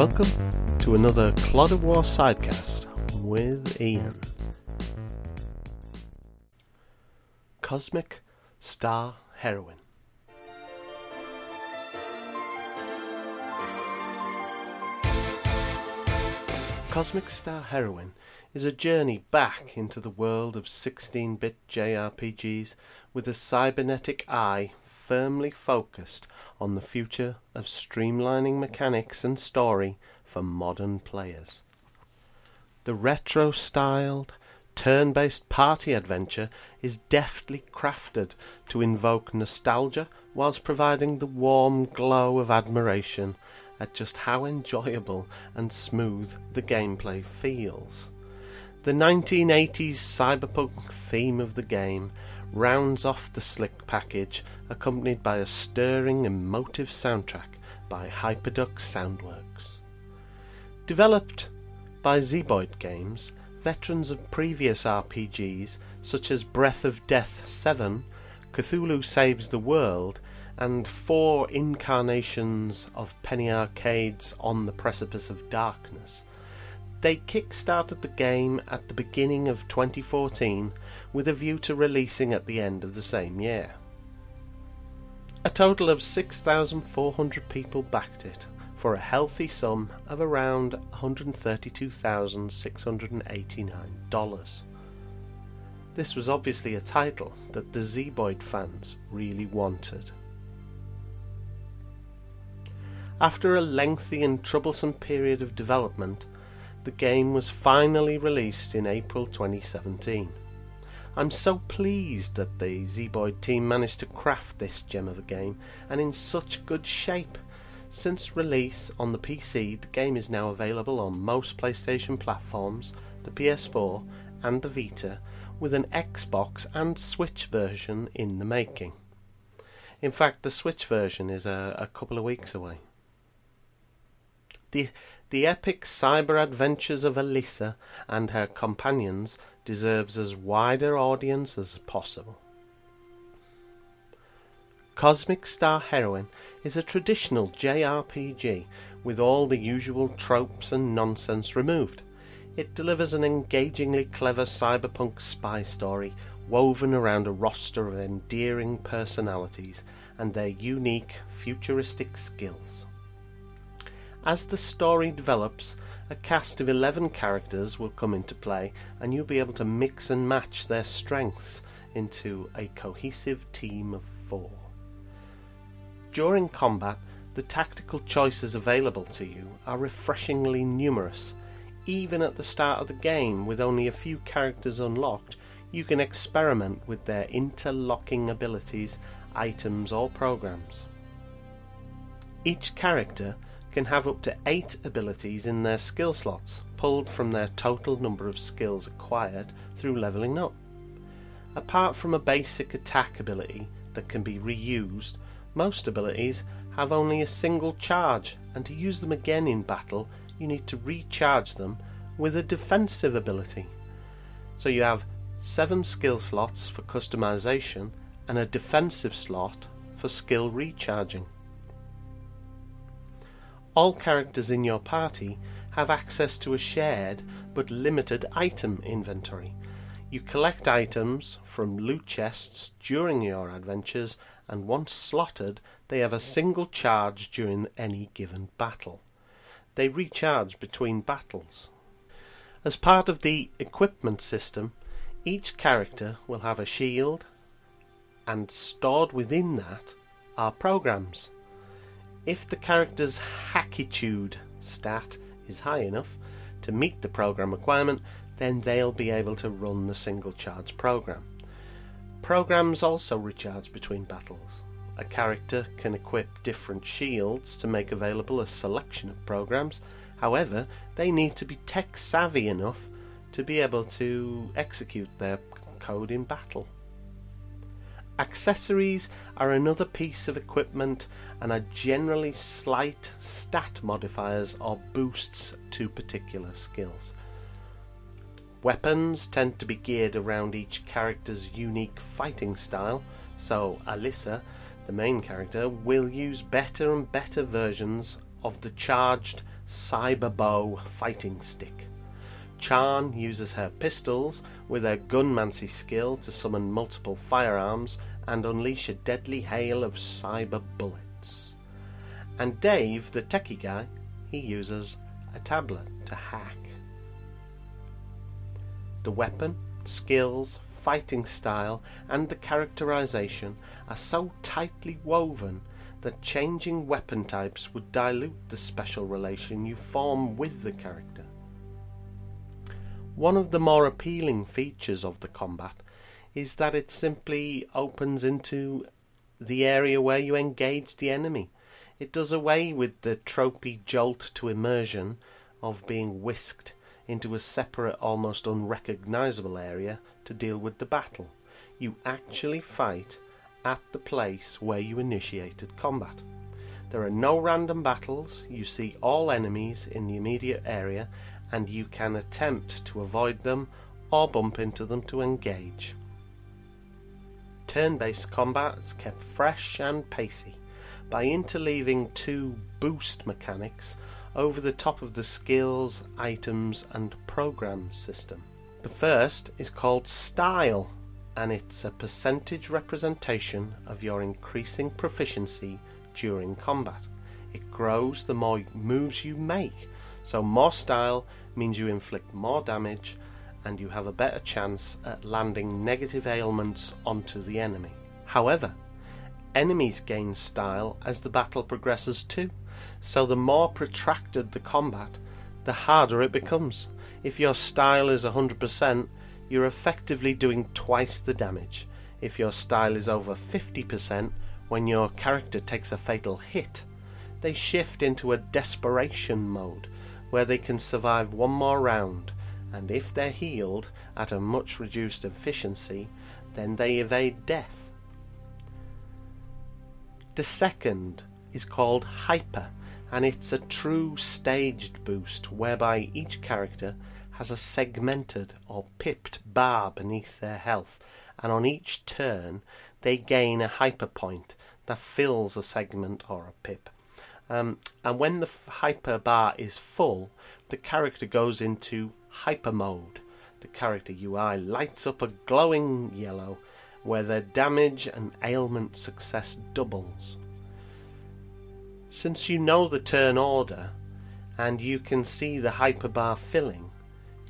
Welcome to another Clod of War sidecast with Ian. Cosmic Star Heroine. Cosmic Star Heroine is a journey back into the world of 16 bit JRPGs with a cybernetic eye firmly focused on the future of streamlining mechanics and story for modern players. The retro styled, turn based party adventure is deftly crafted to invoke nostalgia whilst providing the warm glow of admiration at just how enjoyable and smooth the gameplay feels. The 1980s cyberpunk theme of the game rounds off the slick package, accompanied by a stirring, emotive soundtrack by Hyperduck Soundworks. Developed by Zeboyd Games, veterans of previous RPGs such as Breath of Death 7, Cthulhu Saves the World, and four incarnations of Penny Arcade's On the Precipice of Darkness. They kick-started the game at the beginning of 2014 with a view to releasing at the end of the same year. A total of 6,400 people backed it for a healthy sum of around $132,689. This was obviously a title that the Zeboyd fans really wanted. After a lengthy and troublesome period of development, the game was finally released in April 2017. I'm so pleased that the Zeboyd team managed to craft this gem of a game and in such good shape. Since release on the PC, the game is now available on most PlayStation platforms, the PS4, and the Vita, with an Xbox and Switch version in the making. In fact, the Switch version is a, a couple of weeks away. The, the epic cyber adventures of Alyssa and her companions deserves as wider audience as possible. Cosmic Star Heroine is a traditional JRPG with all the usual tropes and nonsense removed. It delivers an engagingly clever cyberpunk spy story woven around a roster of endearing personalities and their unique futuristic skills. As the story develops, a cast of 11 characters will come into play, and you'll be able to mix and match their strengths into a cohesive team of four. During combat, the tactical choices available to you are refreshingly numerous. Even at the start of the game, with only a few characters unlocked, you can experiment with their interlocking abilities, items, or programs. Each character can have up to 8 abilities in their skill slots, pulled from their total number of skills acquired through levelling up. Apart from a basic attack ability that can be reused, most abilities have only a single charge, and to use them again in battle, you need to recharge them with a defensive ability. So you have 7 skill slots for customization and a defensive slot for skill recharging. All characters in your party have access to a shared but limited item inventory. You collect items from loot chests during your adventures, and once slotted, they have a single charge during any given battle. They recharge between battles. As part of the equipment system, each character will have a shield, and stored within that are programs. If the character's hackitude stat is high enough to meet the program requirement, then they'll be able to run the single charge program. Programs also recharge between battles. A character can equip different shields to make available a selection of programs. However, they need to be tech savvy enough to be able to execute their code in battle. Accessories are another piece of equipment and are generally slight stat modifiers or boosts to particular skills. Weapons tend to be geared around each character's unique fighting style, so Alyssa, the main character, will use better and better versions of the charged cyber bow fighting stick. Chahn uses her pistols with her gunmancy skill to summon multiple firearms and unleash a deadly hail of cyber bullets. And Dave, the techie guy, he uses a tablet to hack. The weapon, skills, fighting style, and the characterization are so tightly woven that changing weapon types would dilute the special relation you form with the character. One of the more appealing features of the combat is that it simply opens into the area where you engage the enemy. It does away with the tropey jolt to immersion of being whisked into a separate, almost unrecognizable area to deal with the battle. You actually fight at the place where you initiated combat. There are no random battles, you see all enemies in the immediate area, and you can attempt to avoid them or bump into them to engage. Turn based combats kept fresh and pacey by interleaving two boost mechanics over the top of the skills, items, and program system. The first is called Style, and it's a percentage representation of your increasing proficiency during combat. It grows the more moves you make, so more style means you inflict more damage and you have a better chance at landing negative ailments onto the enemy. However, enemies gain style as the battle progresses too, so the more protracted the combat, the harder it becomes. If your style is 100%, you're effectively doing twice the damage. If your style is over 50%, when your character takes a fatal hit, they shift into a desperation mode where they can survive one more round, and if they're healed at a much reduced efficiency, then they evade death. The second is called Hyper, and it's a true staged boost whereby each character has a segmented or pipped bar beneath their health, and on each turn they gain a hyper point that fills a segment or a pip. Um, and when the hyper bar is full, the character goes into hyper mode. The character UI lights up a glowing yellow where their damage and ailment success doubles. Since you know the turn order and you can see the hyperbar filling,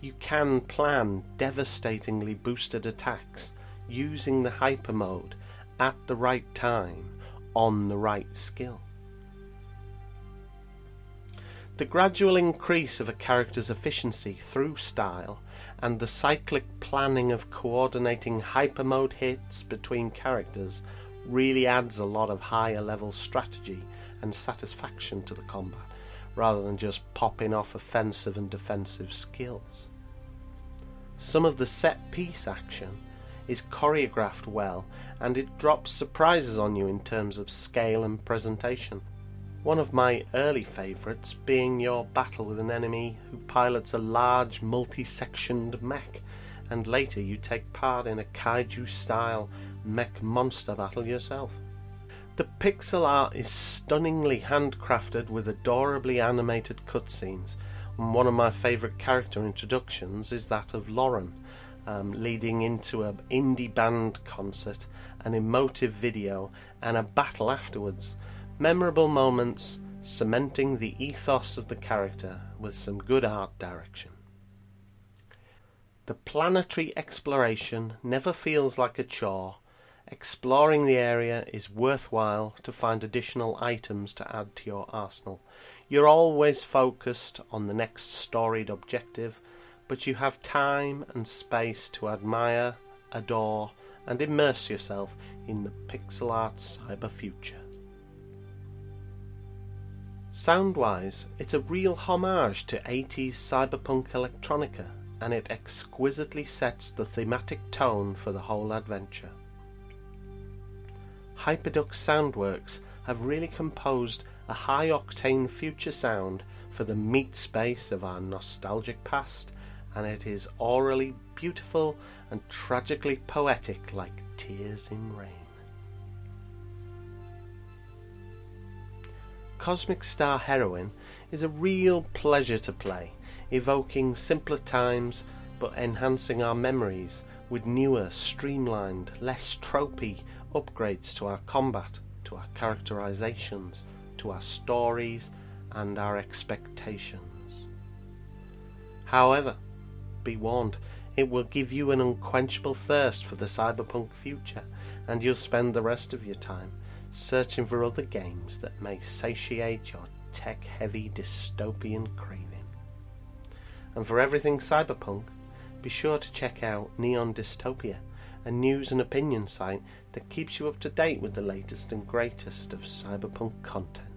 you can plan devastatingly boosted attacks using the hyper mode at the right time on the right skill. The gradual increase of a character's efficiency through style and the cyclic planning of coordinating hypermode hits between characters really adds a lot of higher level strategy and satisfaction to the combat, rather than just popping off offensive and defensive skills. Some of the set piece action is choreographed well and it drops surprises on you in terms of scale and presentation. One of my early favourites being your battle with an enemy who pilots a large multi sectioned mech, and later you take part in a kaiju style mech monster battle yourself. The pixel art is stunningly handcrafted with adorably animated cutscenes, and one of my favourite character introductions is that of Lauren, um, leading into an indie band concert, an emotive video, and a battle afterwards memorable moments cementing the ethos of the character with some good art direction. The planetary exploration never feels like a chore. Exploring the area is worthwhile to find additional items to add to your arsenal. You're always focused on the next storied objective, but you have time and space to admire, adore, and immerse yourself in the pixel art cyber future. Sound-wise, it's a real homage to 80s cyberpunk electronica, and it exquisitely sets the thematic tone for the whole adventure. Hyperduck Soundworks have really composed a high-octane future sound for the meat space of our nostalgic past, and it is aurally beautiful and tragically poetic like tears in rain. Cosmic Star Heroine is a real pleasure to play, evoking simpler times but enhancing our memories with newer, streamlined, less tropey upgrades to our combat, to our characterizations, to our stories, and our expectations. However, be warned, it will give you an unquenchable thirst for the cyberpunk future, and you'll spend the rest of your time searching for other games that may satiate your tech heavy dystopian craving. And for everything cyberpunk, be sure to check out Neon Dystopia, a news and opinion site that keeps you up to date with the latest and greatest of cyberpunk content.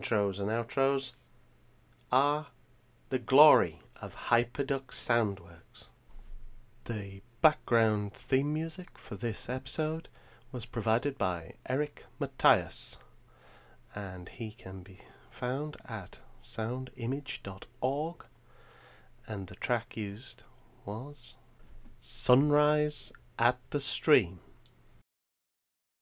Intros and outros are the glory of Hyperduck Soundworks. The background theme music for this episode was provided by Eric Matyas, and he can be found at soundimage.org. And the track used was Sunrise at the Stream